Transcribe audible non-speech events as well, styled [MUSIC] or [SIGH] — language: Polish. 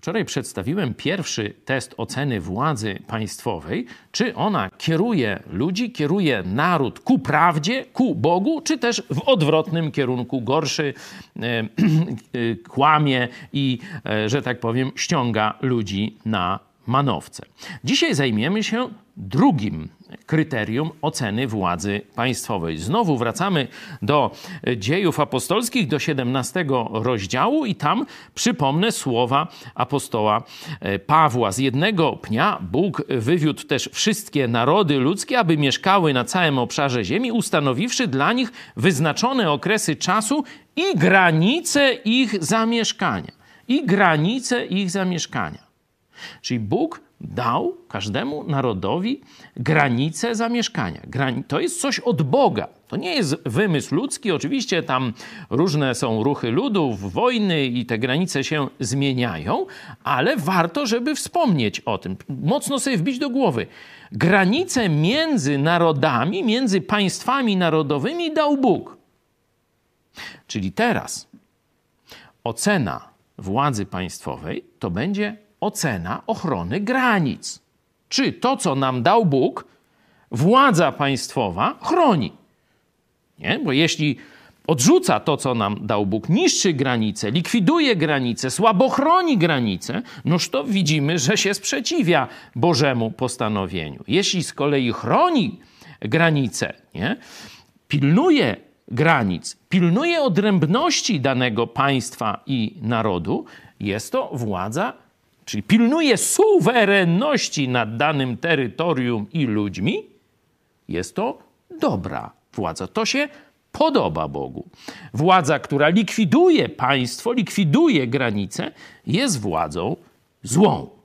Wczoraj przedstawiłem pierwszy test oceny władzy państwowej, czy ona kieruje ludzi, kieruje naród ku prawdzie, ku Bogu, czy też w odwrotnym kierunku? Gorszy, e, [CLEARS THROAT] e, kłamie i, e, że tak powiem, ściąga ludzi na manowce. Dzisiaj zajmiemy się drugim kryterium oceny władzy państwowej. Znowu wracamy do dziejów apostolskich, do 17 rozdziału i tam przypomnę słowa apostoła e, Pawła. Z jednego pnia Bóg wywiódł też wszystkie narody ludzkie, aby mieszkały na całym obszarze ziemi, ustanowiwszy dla nich wyznaczone okresy czasu i granice ich zamieszkania. I granice ich zamieszkania. Czyli Bóg dał każdemu narodowi granicę zamieszkania. To jest coś od Boga. To nie jest wymysł ludzki. Oczywiście tam różne są ruchy ludów, wojny i te granice się zmieniają, ale warto, żeby wspomnieć o tym. Mocno sobie wbić do głowy. Granice między narodami, między państwami narodowymi dał Bóg. Czyli teraz ocena władzy państwowej to będzie ocena ochrony granic. Czy to, co nam dał Bóg, władza państwowa chroni? Nie? Bo jeśli odrzuca to, co nam dał Bóg, niszczy granice, likwiduje granice, słabo chroni granice, noż to widzimy, że się sprzeciwia Bożemu postanowieniu. Jeśli z kolei chroni granice, nie? pilnuje granic, pilnuje odrębności danego państwa i narodu, jest to władza czyli pilnuje suwerenności nad danym terytorium i ludźmi, jest to dobra władza. To się podoba Bogu. Władza, która likwiduje państwo, likwiduje granice, jest władzą złą.